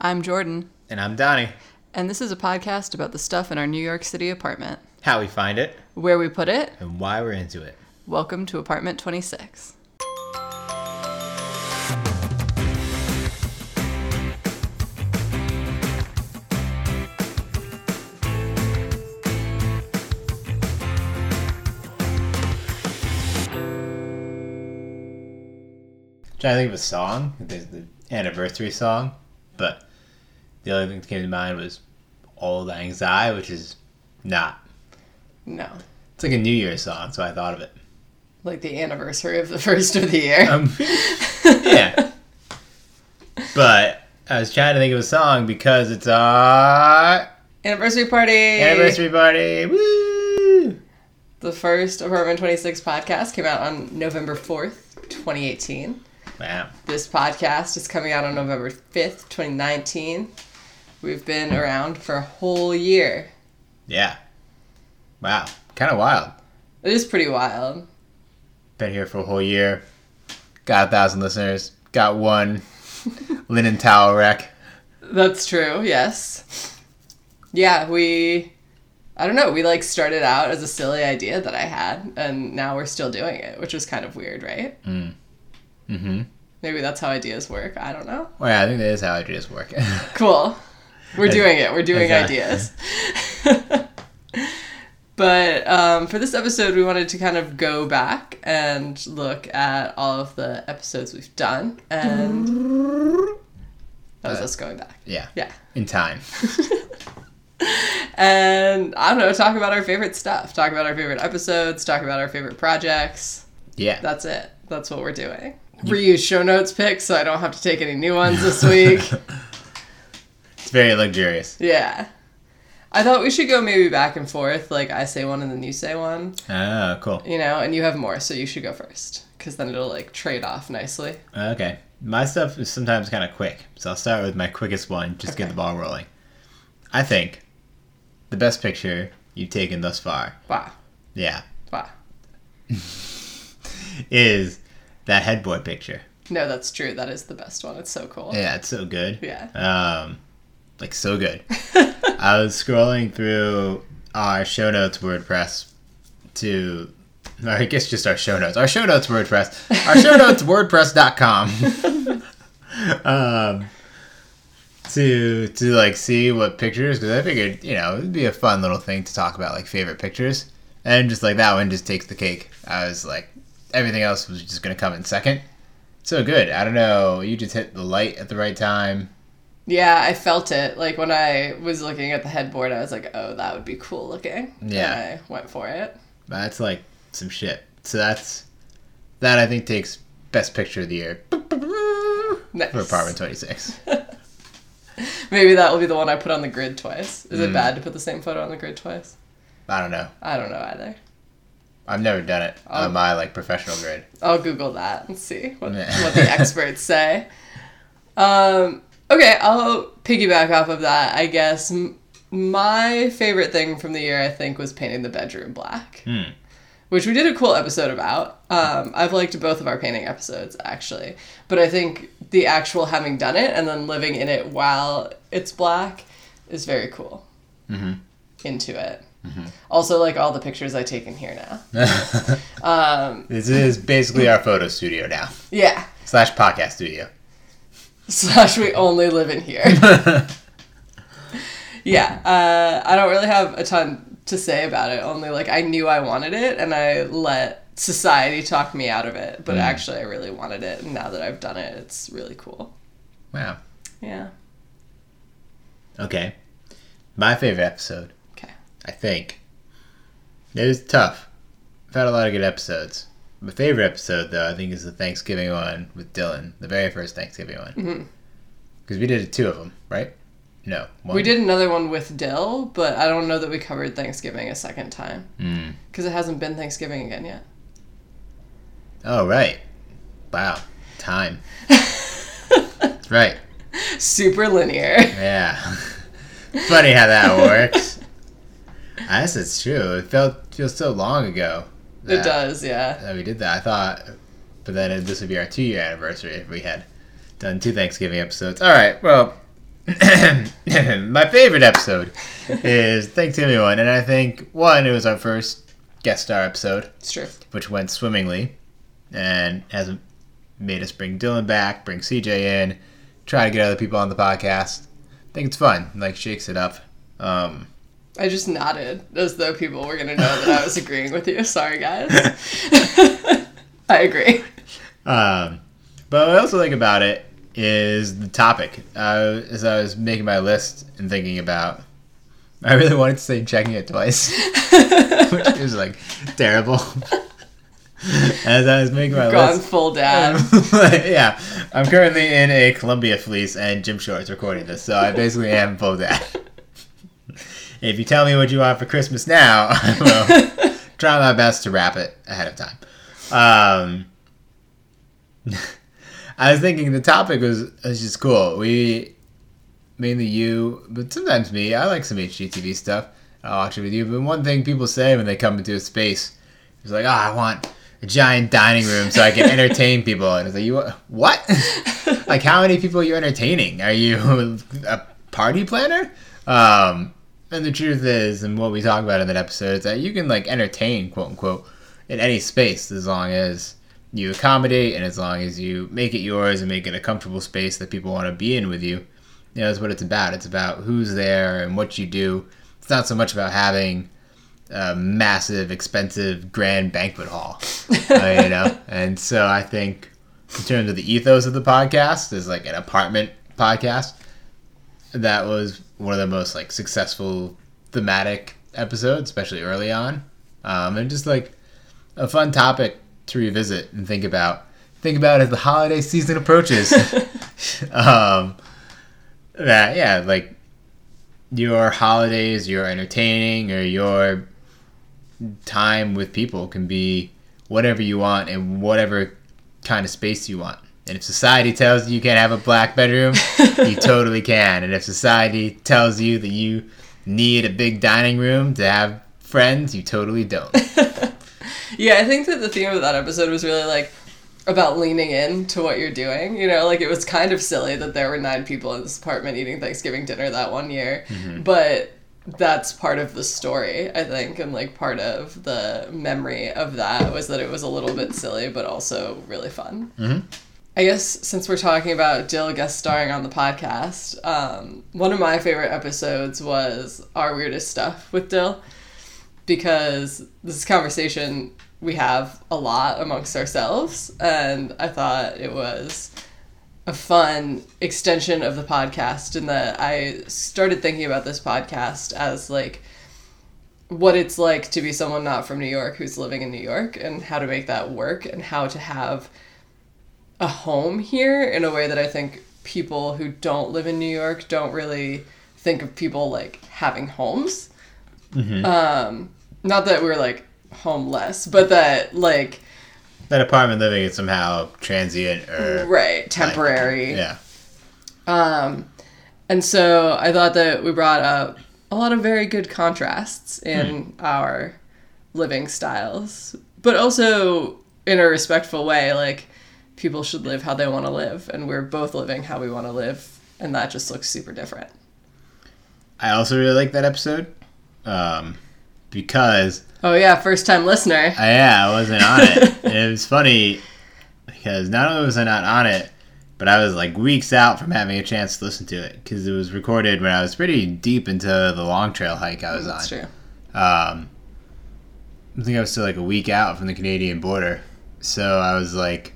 I'm Jordan, And I'm Donnie. and this is a podcast about the stuff in our New York City apartment. How we find it Where we put it, and why we're into it. welcome to apartment 26. trying to think of a song. There's the anniversary song, but the only thing that came to mind was Auld Lang Syne, which is not. No, It's like a New Year's song, so I thought of it. like the anniversary of the first of the year. Um, yeah. But I was trying to think of a song because it's our anniversary party! anniversary party. Woo! The first Apartment 26 podcast came out on November 4th, 2018. Wow. This podcast is coming out on November 5th, 2019. We've been around for a whole year. Yeah. Wow. Kind of wild. It is pretty wild. Been here for a whole year. Got a thousand listeners. Got one linen towel wreck. That's true, yes. Yeah, we I don't know, we like started out as a silly idea that I had and now we're still doing it, which was kind of weird, right? Mm-hmm. Maybe that's how ideas work. I don't know. Well, yeah, I think that is how ideas work. Cool. We're doing it. We're doing as ideas. but um, for this episode, we wanted to kind of go back and look at all of the episodes we've done. And that was Uh, us going back. yeah. Yeah. In time. And I don't know, talk about our favorite stuff. Talk about our favorite episodes. Talk about our favorite projects. Yeah. That's it. That's what we're doing. Reuse show notes picks so I don't have to take any new ones this week. It's very luxurious. Yeah. I thought we should go maybe back and forth. Like I say one and then you say one, Oh, cool. you know, and you have more, so you should go first. Because then it'll like trade off nicely. Okay. My stuff is sometimes kind of quick, so I'll start with my quickest one, just get the ball rolling. I think the best picture you've taken thus far, Wow. yeah, Wow. is that headboard picture. No, that's true. That is the best one. It's so cool. Yeah, it's so good. Yeah. Um, like so good. I was scrolling through our show notes WordPress to, I guess just our show notes. Our show notes WordPress. Our show notes WordPress.com. um, to to like see what pictures because I figured you know it'd be a fun little thing to talk about like favorite pictures and just like that one just takes the cake. I was like everything else was just gonna come in second. So good. I don't know. You just hit the light at the right time. Yeah, I felt it. Like when I was looking at the headboard, I was like, oh, that would be cool looking. Yeah. And I went for it. That's like some shit. So that's that I think takes best picture of the year Nice. for apartment 26. Maybe that will be the one I put on the grid twice. Is Mm. it bad to put the same photo on the grid twice? I don't know. I don't know either. I've never done it Oh. on my like professional grid. I'll Google that and see what, what the experts say. Um, okay, I'll piggyback off of that. I guess M- my favorite thing from the year, I think, was painting the bedroom black, Hmm. which we did a cool episode about. Um, I've liked both of our painting episodes, actually. But I think the actual having done it and then living in it while it's black is very cool. Mhm. Into it. Also, like all the pictures I take in here now. Um, this is basically our photo studio now yeah. slash podcast studio. Slash we only live in here. yeah, uh, I don't really have a ton to say about it. Only like I knew I wanted it, and I let society talk me out of it. But Mm. actually, I really wanted it, and now that I've done it, it's really cool. wow. Yeah. Okay. My favorite episode. Okay. I think. It was tough. I've had a lot of good episodes. My favorite episode, though, I think is the Thanksgiving one with Dylan. The very first Thanksgiving one. Mhm. Because we did two of them, right? No. One. We did another one with Dill, but I don't know that we covered Thanksgiving a second time Mm. because it hasn't been Thanksgiving again yet. Oh, right. Wow. Time. That's right. Super linear. Yeah. Funny how that works. I guess it's true. It felt feels so long ago. It does, yeah. That we did that. I thought, but then this would be our two year anniversary if we had done two Thanksgiving episodes. All right. Well, my favorite episode is Thank Timmy one, and I think one it was our first guest star episode, It's true. which went swimmingly, and hasn't made us bring Dylan back, bring CJ in, try to get other people on the podcast. I think it's fun, like shakes it up. Um, I just nodded as though people were gonna know that I was agreeing with you. Sorry, guys. I agree. Um, but what I also like about it is the topic. Uh, as I was making my list and thinking about, I really wanted to say checking it twice, which is like terrible. As I was making my list, Gone list, full dad. yeah, I'm currently in a Columbia fleece and gym shorts recording this, so I basically am full dad. If you tell me what you want for Christmas now, I will try my best to wrap it ahead of time. Um, I was thinking the topic was, was just cool. We, mainly you, but sometimes me, I like some HGTV stuff. I'll watch it with you. But one thing people say when they come into a space is like, oh, I want a giant dining room so I can entertain people. And it's like, you what? like, how many people are you entertaining? Are you a party planner? Um, and the truth is, and what we talk about in that episode, is that you can like entertain, quote unquote, in any space as long as you accommodate and as long as you make it yours and make it a comfortable space that people want to be in with you. You know, that's what it's about. It's about who's there and what you do. It's not so much about having a massive, expensive, grand banquet hall, uh, you know. And so I think, in terms of the ethos of the podcast, is like an apartment podcast. That was one of the most like successful thematic episodes, especially early on, um, and just like a fun topic to revisit and think about. Think about as the holiday season approaches. um, that yeah, like your holidays, your entertaining, or your time with people can be whatever you want and whatever kind of space you want. And if society tells you you can't have a black bedroom, you totally can. And if society tells you that you need a big dining room to have friends, you totally don't. Yeah, I think that the theme of that episode was really like about leaning in to what you're doing. You know, like it was kind of silly that there were nine people in this apartment eating Thanksgiving dinner that one year, but that's part of the story, I think, and like part of the memory of that was that it was a little bit silly, but also really fun. Mhm. I guess since we're talking about Dill guest starring on the podcast, um, one of my favorite episodes was our weirdest stuff with Dill because this conversation we have a lot amongst ourselves and i thought it was a fun extension of the podcast in that i started thinking about this podcast as like what it's like to be someone not from new york who's living in new york and how to make that work and how to have a home here in a way that i think people who don't live in new york don't really think of people like having homes um not that we're like homeless, but that like that apartment living is somehow transient or right temporary. yeah. Um, and so I thought that we brought up a lot of very good contrasts in our living styles, but also in a respectful way. Like people should live how they want to live, and we're both living how we want to live, and that just looks super different. I also really like that episode um, because Oh yeah, first time listener. I, yeah, I wasn't on it. And it was funny because not only was I not on it, but I was like weeks out from having a chance to listen to it because it was recorded when I was pretty deep into the long trail hike I was on. That's true. Um, I think I was still like a week out from the Canadian border, so I was like,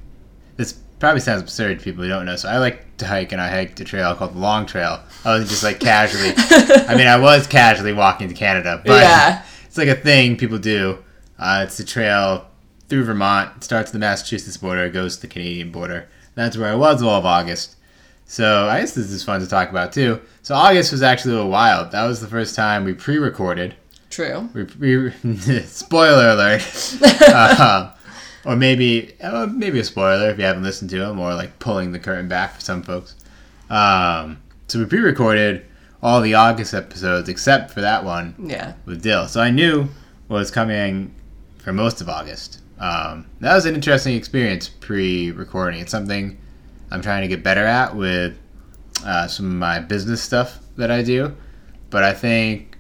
probably sounds absurd to people who don't know. So I like to hike, and I hiked a trail called the Long Trail. I wasn't just like casually. I mean, I was casually walking to Canada, but Yeah. it's like a thing people do. Uh, it's a trail through Vermont. It starts at the Massachusetts border, goes to the Canadian border. That's where I was all of August. So I guess this is fun to talk about too. So August was actually a little wild. That was the first time we pre-recorded. True. We, we, spoiler alert. uh, or maybe uh, maybe a spoiler if you haven't listened to them, or like pulling the curtain back for some folks. Um, so we pre-recorded all the August episodes except for that one Yeah. with Dill. So I knew what was coming for most of August. Um, that was an interesting experience pre-recording. It's something I'm trying to get better at with uh, some of my business stuff that I do. But I think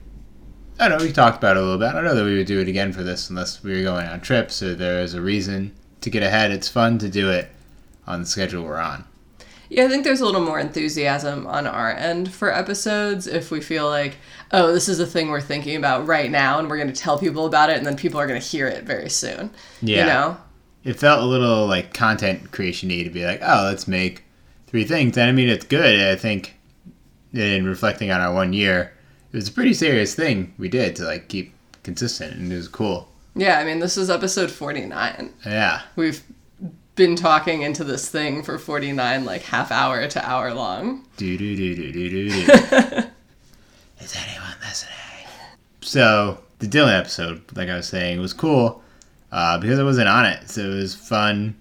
I know. We talked about it a little bit. I don't know that we would do it again for this unless we were going on trips or there is a reason to get ahead. It's fun to do it on the schedule we're on. Yeah, I think there's a little more enthusiasm on our end for episodes if we feel like, oh, this is a thing we're thinking about right now and we're going to tell people about it and then people are going to hear it very soon. Yeah. You know? It felt a little like content creation to be like, oh, let's make three things. And I mean, it's good. I think in reflecting on our one year, it was a pretty serious thing we did to like keep consistent and it was cool. Yeah, I mean, this is episode 49. Yeah. We've been talking into this thing for 49 like half hour to hour long. Do do do do do do do. Is anyone listening? So the Dylan episode, like I was saying, was cool uh, because I wasn't on it. So it was fun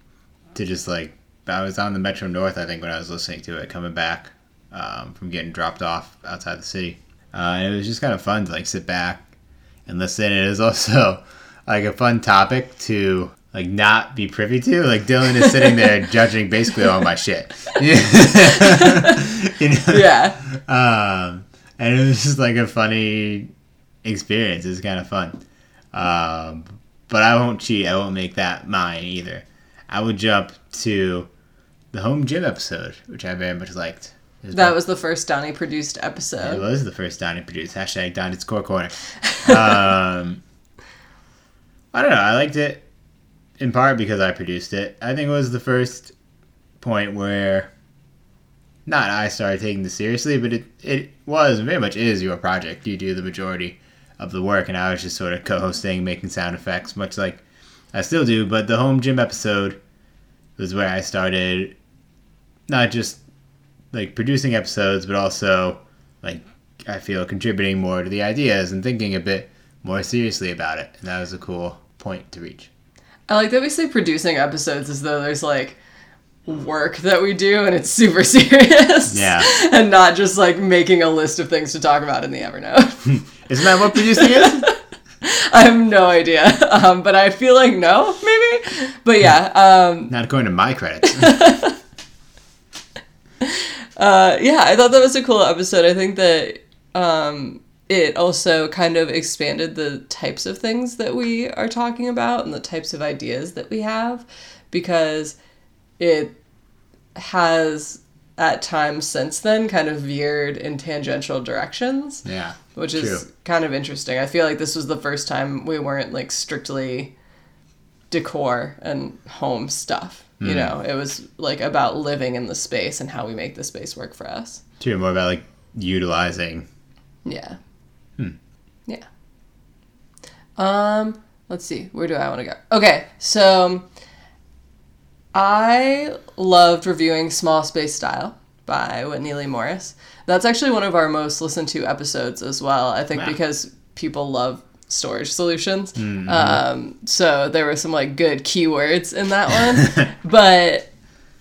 to just like I was on the Metro North, I think, when I was listening to it, coming back um, from getting dropped off outside the city, uh, and it was just kind of fun to like sit back and listen. It is also like a fun topic to like not be privy to. Like Dylan is sitting there judging basically all my shit. you know? Yeah. Um, and it was just like a funny experience. It was kind of fun. Um, but I won't cheat. I won't make that mine either. I would jump to the home gym episode, which I very much liked. That was the first Donnie produced episode. it was the first Donnie produced. Hashtag Donnie's Core Corner. Um, I don't know. I liked it in part because I produced it. I think it was the first point where not I started taking this seriously, but it, it was very much is your project. You do the majority of the work, and I was just sort of co hosting, making sound effects, much like I still do. But the home gym episode was where I started not just like producing episodes, but also like I feel contributing more to the ideas and thinking a bit more seriously about it. And that was a cool point to reach. I like that we say producing episodes as though there's like work that we do and it's super serious. Yeah. and not just like making a list of things to talk about in the Evernote. Isn't that what producing is? I have no idea. Um, but I feel like no, maybe. But yeah, um, Not going to my credits. Uh, yeah, I thought that was a cool episode. I think that um, it also kind of expanded the types of things that we are talking about and the types of ideas that we have because it has at times since then kind of veered in tangential directions yeah. which is True. kind of interesting. I feel like this was the first time we weren't like strictly decor and home stuff. Hmm. You know, it was like about living in the space and how we make the space work for us. True, more about like utilizing. Yeah. Hmm. Yeah. Um, let's see. Where do I want to go? Okay, so I loved reviewing Small Space Style by Whitney Leigh Morris. That's actually one of our most listened to episodes as well. I think Wow. because people love storage solutions. Mm-hmm. Um, so there were some like good keywords in that one. but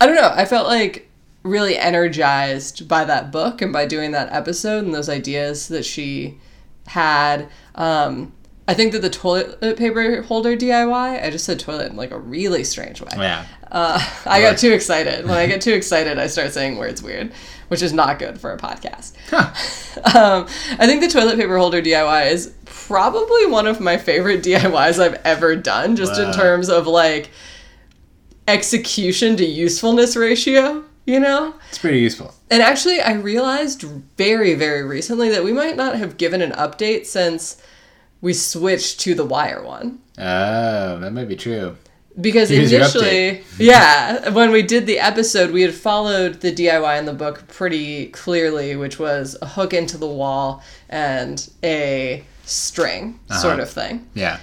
I don't know. I felt like really energized by that book and by doing that episode and those ideas that she had. Um, I think that the toilet paper holder DIY, I just said toilet in like a really strange way. Yeah. Uh, I got too excited. When I get too excited, I start saying words weird, which is not good for a podcast. Huh. Um, I think the toilet paper holder DIY is probably one of my favorite DIYs I've ever done, just in terms of like execution to usefulness ratio, you know? It's pretty useful. And actually, I realized very, very recently that we might not have given an update since we switched to the wire one. Oh, that might be true. Because Here's initially, yeah, when we did the episode, we had followed the DIY in the book pretty clearly, which was a hook into the wall and a string sort Uh-huh. of thing. Yeah.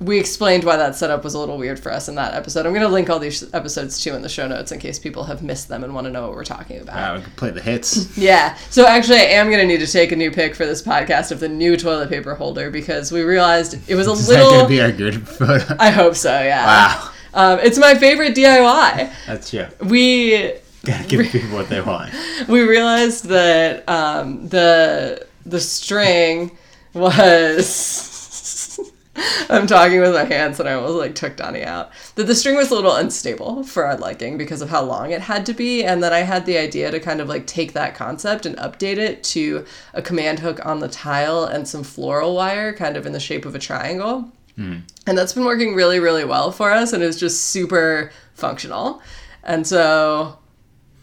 We explained why that setup was a little weird for us in that episode. I'm going to link all these episodes too in the show notes in case people have missed them and want to know what we're talking about. Wow, we could play the hits. Yeah. So actually, I am going to need to take a new pic for this podcast of the new toilet paper holder because we realized it was a Is that little. gonna be our good photo? I hope so. Yeah. Wow. Um, it's my favorite DIY. That's true. We Gotta give people what they want. we realized that um, the the string was I'm talking with my hands and I almost like took Donnie out. That the string was a little unstable for our liking because of how long it had to be, and then I had the idea to kind of like take that concept and update it to a command hook on the tile and some floral wire kind of in the shape of a triangle. Hmm. And that's been working really, really well for us and is just super functional. And so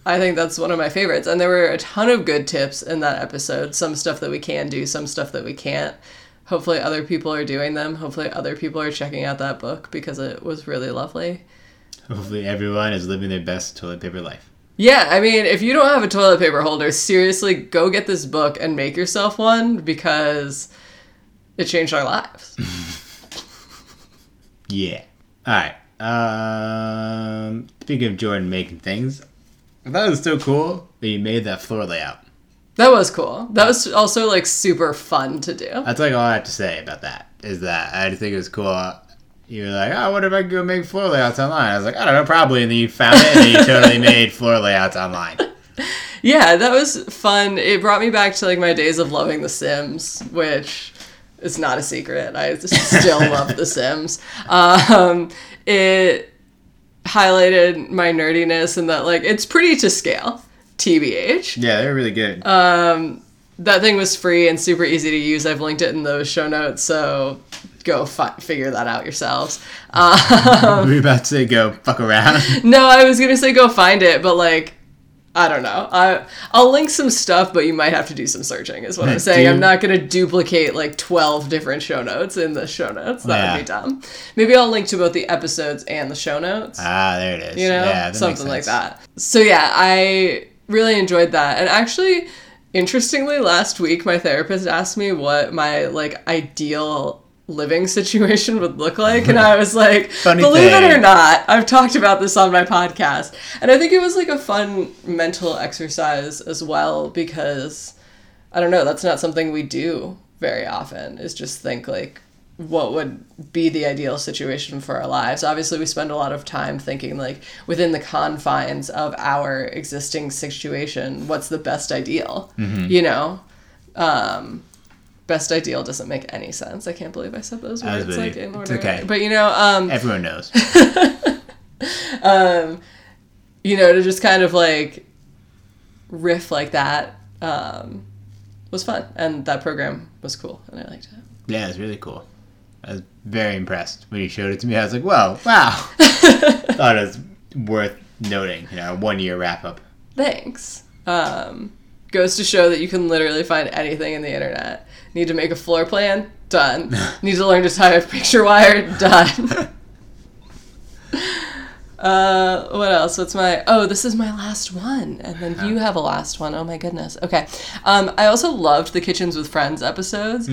I think that's one of my favorites. And there were a ton of good tips in that episode. Some stuff that we can do, some stuff that we can't. Hopefully, other people are doing them. Hopefully, other people are checking out that book because it was really lovely. Hopefully, everyone is living their best toilet paper life. Yeah, I mean, if you don't have a toilet paper holder, seriously, go get this book and make yourself one because it changed our lives. Yeah. All right. Um, speaking of Jordan making things, I thought it was so cool that you made that floor layout. That was cool. That was also like super fun to do. That's like all I have to say about that. Is that I just think it was cool. You were like, oh, what if I go make floor layouts online? I was like, I don't know, probably. And then you found it, and then you totally made floor layouts online. Yeah, that was fun. It brought me back to like my days of loving The Sims, which is not a secret. I still love The Sims. Um, it highlighted my nerdiness and that like it's pretty to scale, tbh. Yeah, they're really good. Um, that thing was free and super easy to use. I've linked it in those show notes, so go fi- figure that out yourselves. Um, we were about to say go fuck around. no, I was gonna say go find it, but like, I don't know. I I'll link some stuff, but you might have to do some searching. Is what I'm saying. Do- I'm not gonna duplicate like 12 different show notes in the show notes. That Yeah. would be dumb. Maybe I'll link to both the episodes and the show notes. ah, there it is. you know, yeah, something like that. So yeah, I really enjoyed that. And actually, interestingly, last week my therapist asked me what my like ideal living situation would look like and I was like Funny believe it or not I've talked about this on my podcast and I think it was like a fun mental exercise as well because I don't know that's not something we do very often is just think like what would be the ideal situation for our lives. Obviously, we spend a lot of time thinking like within the confines of our existing situation, what's the best ideal? You know, um, best ideal doesn't make any sense. I can't believe I said those words with like in It's order. okay. But you know, um, Everyone knows. you know, to just kind of like riff like that um, was fun, and that program was cool, and I liked it. Yeah, it's really cool. I was very impressed when you showed it to me. I was like, "Whoa, wow!" Thought it was worth noting. You know, one year wrap up. Thanks. Um, goes to show that you can literally find anything in the internet. Need to make a floor plan? Done. Need to learn to tie a picture wire? Done. uh, what else? What's my? Oh, this is my last one, and then you have a last one. Oh my goodness. Okay. Um, I also loved the Kitchens with Friends episodes.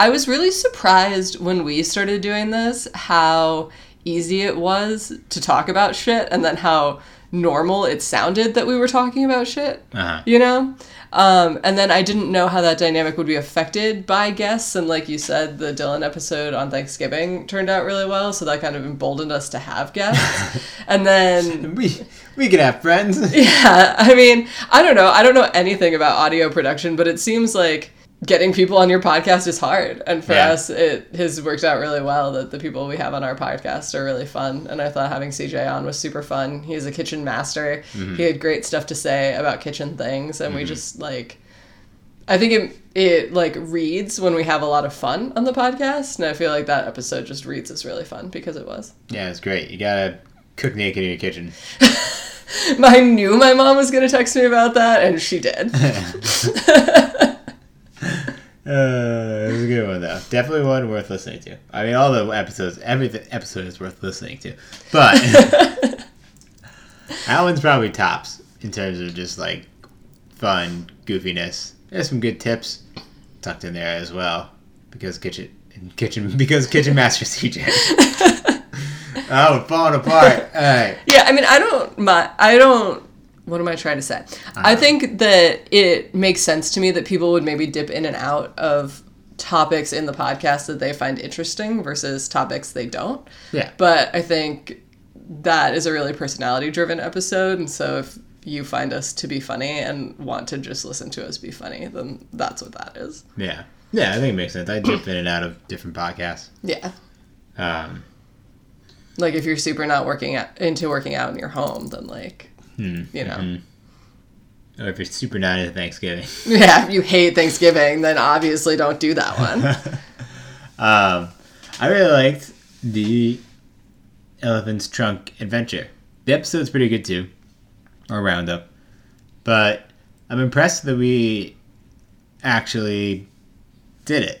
I was really surprised when we started doing this how easy it was to talk about shit and then how normal it sounded that we were talking about shit. Uh-huh. You know? Um, and then I didn't know how that dynamic would be affected by guests. And like you said, the Dylan episode on Thanksgiving turned out really well. So that kind of emboldened us to have guests. and then We we could have friends. yeah, I mean, I don't know. I don't know anything about audio production, but it seems like getting people on your podcast is hard. And for Yeah. us, it has worked out really well that the people we have on our podcast are really fun. And I thought having CJ on was super fun. He's a kitchen master. Mm-hmm. He had great stuff to say about kitchen things. And we mm-hmm. just like, I think it, it like reads when we have a lot of fun on the podcast. And I feel like that episode just reads as really fun because it was. Yeah, it's great. You gotta cook naked in your kitchen. I knew my mom was going to text me about that, and she did. Uh, it was a good one though. Definitely one worth listening to. I mean, all the episodes, every episode is worth listening to. But that one's probably tops in terms of just like fun goofiness. There's some good tips tucked in there as well because kitchen kitchen because kitchen master CJ. oh, falling apart. All right. Yeah, I mean, I don't. My, I don't. What am I trying to say? I think that it makes sense to me that people would maybe dip in and out of topics in the podcast that they find interesting versus topics they don't. Yeah. But I think that is a really personality driven episode, and so if you find us to be funny and want to just listen to us be funny, then that's what that is. Yeah. Yeah, I think it makes sense. I dip in and out of different podcasts. Yeah. Um, Like if you're super not working out, into working out in your home, then like, hmm, you know. mhm. Or if you're super not into Thanksgiving. yeah, if you hate Thanksgiving, then obviously don't do that one. um, I really liked the Elephant's Trunk Adventure. The episode's pretty good too, or roundup. But I'm impressed that we actually did it.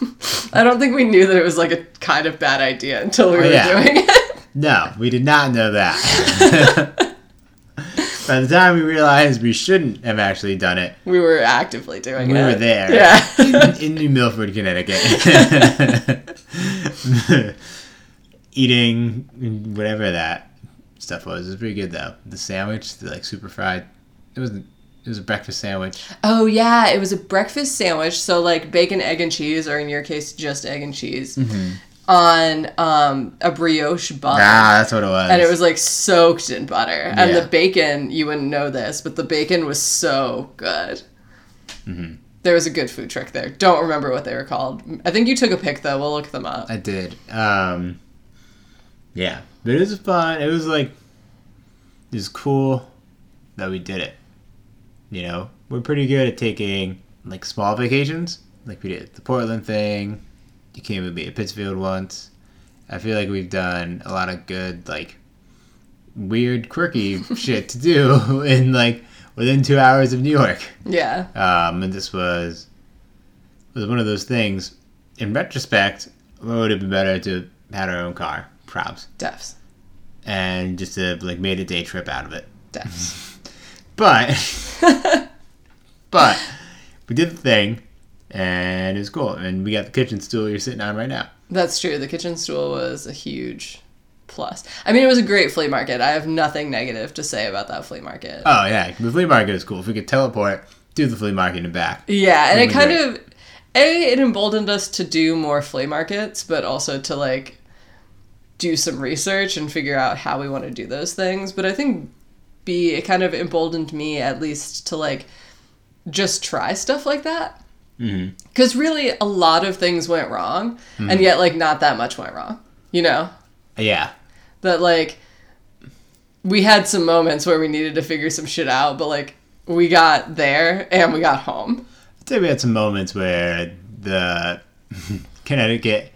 I don't think we knew that it was like a kind of bad idea until we were Oh, yeah. doing it. No, we did not know that. By the time we realized we shouldn't have actually done it, we were actively doing we it. We were there Yeah. in, in New Milford, Connecticut, eating whatever that stuff was. It was pretty good though. The sandwich, the like super fried. It was it was a breakfast sandwich. oh yeah, it was a breakfast sandwich. So like bacon, egg, and cheese, or in your case, just egg and cheese, mm-hmm. On um, a brioche bun. Ah, that's what it was. and it was like soaked in butter. And Yeah. the bacon, you wouldn't know this, but the bacon was so good. Mm-hmm. There was a good food truck there. Don't remember what they were called. I think you took a pic though. We'll look them up. I did. Um, yeah, but it was fun. It was like it was cool that we did it. You know, we're pretty good at taking like small vacations. Like we did the Portland thing. You came with me to Pittsfield once. I feel like we've done a lot of good like weird, quirky shit to do in like within two hours of New York. Yeah. Um, and this was was one of those things. In retrospect, it would have been better to have had our own car, props, Defs. and just to like made a day trip out of it. Defs. But but we did the thing, and it was cool. And we got the kitchen stool you're sitting on right now. That's true. The kitchen stool was a huge plus. I mean, it was a great flea market. I have nothing negative to say about that flea market. Oh yeah, the flea market is cool. If we could teleport to the flea market and back. yeah, and it kind great. of a it emboldened us to do more flea markets, but also to like do some research and figure out how we want to do those things. But I think B it kind of emboldened me at least to like just try stuff like that. Hmm Because really, a lot of things went wrong, and yet like not that much went wrong. You know. Yeah, that like we had some moments where we needed to figure some shit out, but like we got there and we got home. I'd say we had some moments where the Connecticut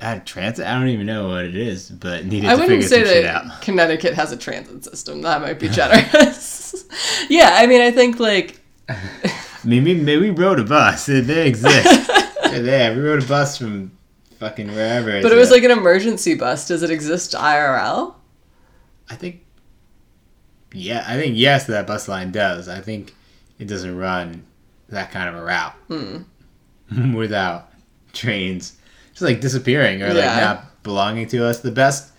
had transit. I don't even know what it is, but needed I to figure some shit out. Connecticut has a transit system. That might be generous. yeah, I mean, I think like We, maybe we rode a bus. They, exist. They're there. We rode a bus from fucking wherever. but it was like an emergency bus. Does it exist IRL? I think. Yeah, I think yes, that bus line does. I think it doesn't run that kind of a route Hmm. without trains just like disappearing or like not belonging to us. The best,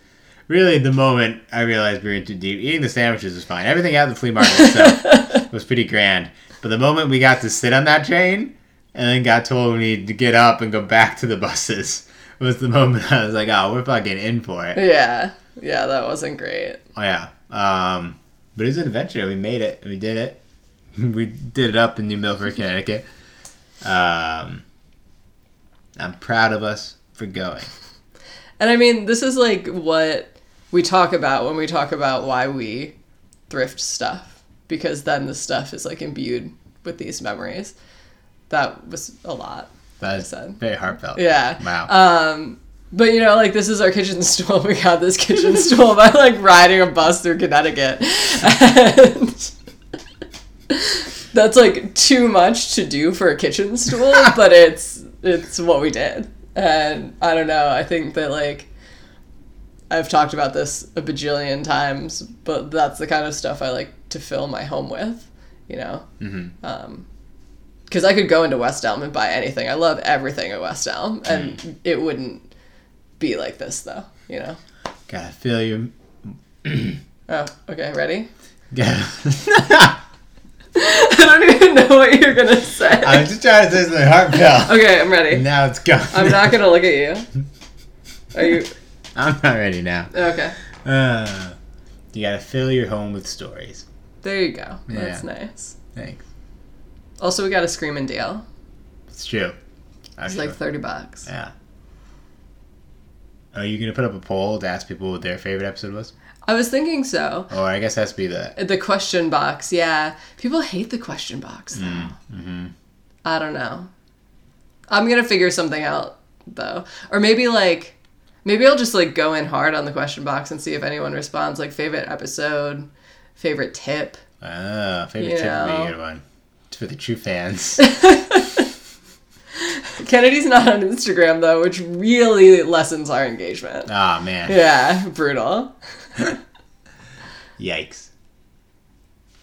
really, the moment I realized we were in too deep. Eating the sandwiches was fine. Everything at the flea market itself was pretty grand. But the moment we got to sit on that train and then got told we needed to get up and go back to the buses was the moment I was like, oh, we're fucking in for it. Yeah, yeah, that wasn't great. Oh yeah. Um, but it was an adventure. We made it. We did it. we did it up in New Milford, Connecticut. Um, I'm proud of us for going. And I mean, this is like what we talk about when we talk about why we thrift stuff, because then the stuff is like imbued with these memories. That was a lot. That's said. very heartfelt. Yeah. Wow. Um, but you know, like this is our kitchen stool. We got this kitchen stool by like riding a bus through Connecticut. And that's like too much to do for a kitchen stool, but it's it's what we did. And I don't know, I think that like I've talked about this a bajillion times, but that's the kind of stuff I like to fill my home with, you know? Mhm. Um, because I could go into West Elm and buy anything. I love everything at West Elm, and it wouldn't be like this though, you know. Gotta feel you. Oh, okay, ready? Gotta. I don't even know what you're gonna say. I was just trying to say something heartfelt. Okay, I'm ready. now it's gone. I'm not gonna look at you. Are you I'm not ready now. okay? Uh, you gotta fill your home with stories. There you go. That's nice. Thanks. Also, we got a Screaming deal. It's true. It's like 30 bucks. yeah. Are you gonna put up a poll to ask people what their favorite episode was? I was thinking so. Or I guess it has to be the The question box, yeah. People hate the question box, though. mm-hmm. I don't know. I'm gonna figure something out, though. Or maybe, like, maybe I'll just, like, go in hard on the question box and see if anyone responds. Like, favorite episode, favorite tip. ah favorite You tip would be a good one. It's for the true fans. Kennedy's not on Instagram, though, which really lessens our engagement. Ah man. Yeah, brutal. Yikes.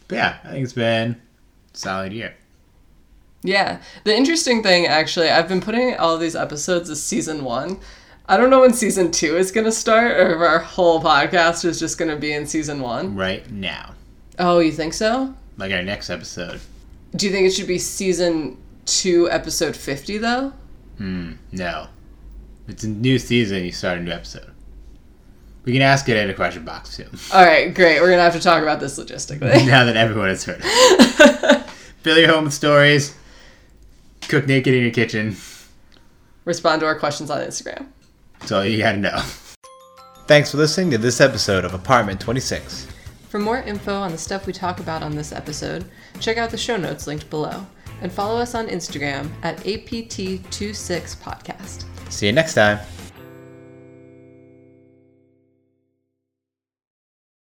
But yeah, I think it's been a solid year. Yeah. The interesting thing, actually, I've been putting all these episodes as season one. I don't know when season two is going to start or if our whole podcast is just going to be in season one. Right now. Oh, you think so? Like our next episode. Do you think it should be season two, episode 50, though? Hmm. No. It's a new season, you start a new episode. We can ask it in a question box too. All right, great. We're going to have to talk about this logistically. now that everyone has heard it. Fill your home with stories. Cook naked in your kitchen. Respond to our questions on Instagram. That's all you gotta know. Thanks for listening to this episode of Apartment 26. For more info on the stuff we talk about on this episode, check out the show notes linked below and follow us on Instagram at APT26podcast. See you next time.